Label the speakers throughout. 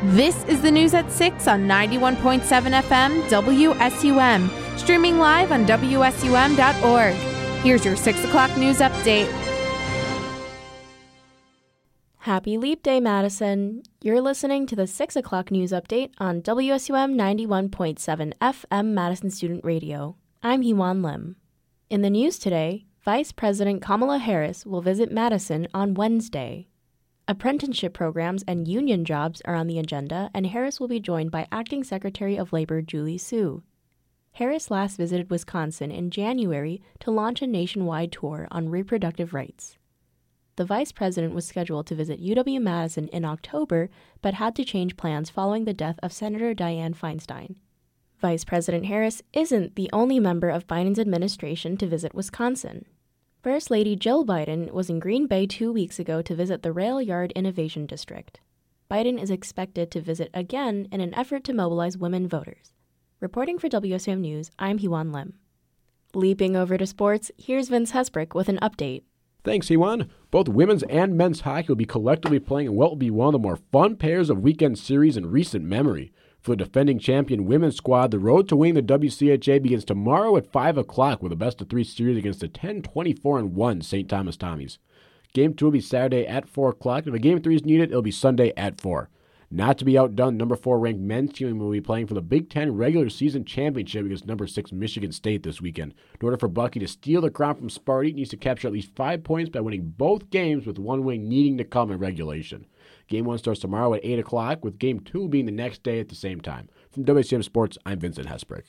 Speaker 1: This is the news at 6 on 91.7 FM WSUM, streaming live on WSUM.org. Here's your 6 o'clock news update.
Speaker 2: Happy Leap Day, Madison. You're listening to the 6 o'clock news update on WSUM 91.7 FM Madison Student Radio. I'm Heewone Lim. In the news today, Vice President Kamala Harris will visit Madison on Wednesday. Apprenticeship programs and union jobs are on the agenda, and Harris will be joined by Acting Secretary of Labor Julie Su. Harris last visited Wisconsin in January to launch a nationwide tour on reproductive rights. The vice president was scheduled to visit UW Madison in October, but had to change plans following the death of Senator Dianne Feinstein. Vice President Harris isn't the only member of Biden's administration to visit Wisconsin. First Lady Jill Biden was in Green Bay two weeks ago to visit the Rail Yard Innovation District. Biden is expected to visit again in an effort to mobilize women voters. Reporting for WSUM News, I'm Heewone Lim. Leaping over to sports, here's Vince Hesbrick with an update.
Speaker 3: Thanks, Heewone. Both women's and men's hockey will be collectively playing in what will be one of the more fun pairs of weekend series in recent memory. For the defending champion women's squad, the road to winning the WCHA begins tomorrow at 5 o'clock with a best of three series against the 10 24 1 St. Thomas Tommies. Game two will be Saturday at 4 o'clock. If a game three is needed, it'll be Sunday at 4. Not to be outdone, number four ranked men's team will be playing for the Big Ten regular season championship against number six Michigan State this weekend. In order for Bucky to steal the crown from Sparty, he needs to capture at least five points by winning both games, with one win needing to come in regulation. Game one starts tomorrow at 8 o'clock, with game two being the next day at the same time. From WSUM Sports, I'm Vincent Hesbrick.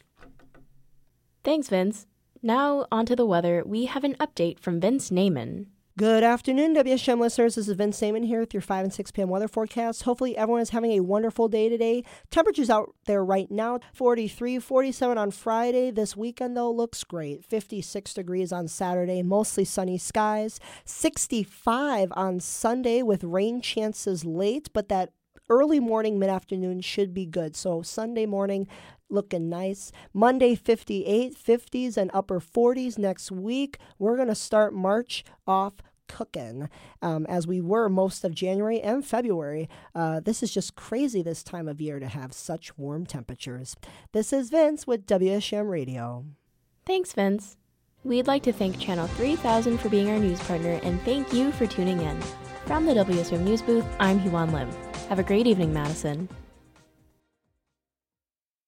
Speaker 2: Thanks, Vince. Now, on to the weather. We have an update from Vince Naiman.
Speaker 4: Good afternoon, WSUM listeners. This is Vince Saman here with your 5 and 6 p.m. weather forecast. Hopefully, everyone is having a wonderful day today. Temperatures out there right now 43, 47 on Friday. This weekend, though, looks great. 56 degrees on Saturday, mostly sunny skies. 65 on Sunday with rain chances late, but that early morning, mid afternoon should be good. So, Sunday morning, looking nice. Monday, 58, 50s, and upper 40s next week. We're going to start March off cooking um, as we were most of January and February. Uh, this is just crazy this time of year to have such warm temperatures. This is Vince with WSUM Radio.
Speaker 2: Thanks, Vince. We'd like to thank Channel 3000 for being our news partner and thank you for tuning in. From the WSUM News booth, I'm Heewone Lim. Have a great evening, Madison.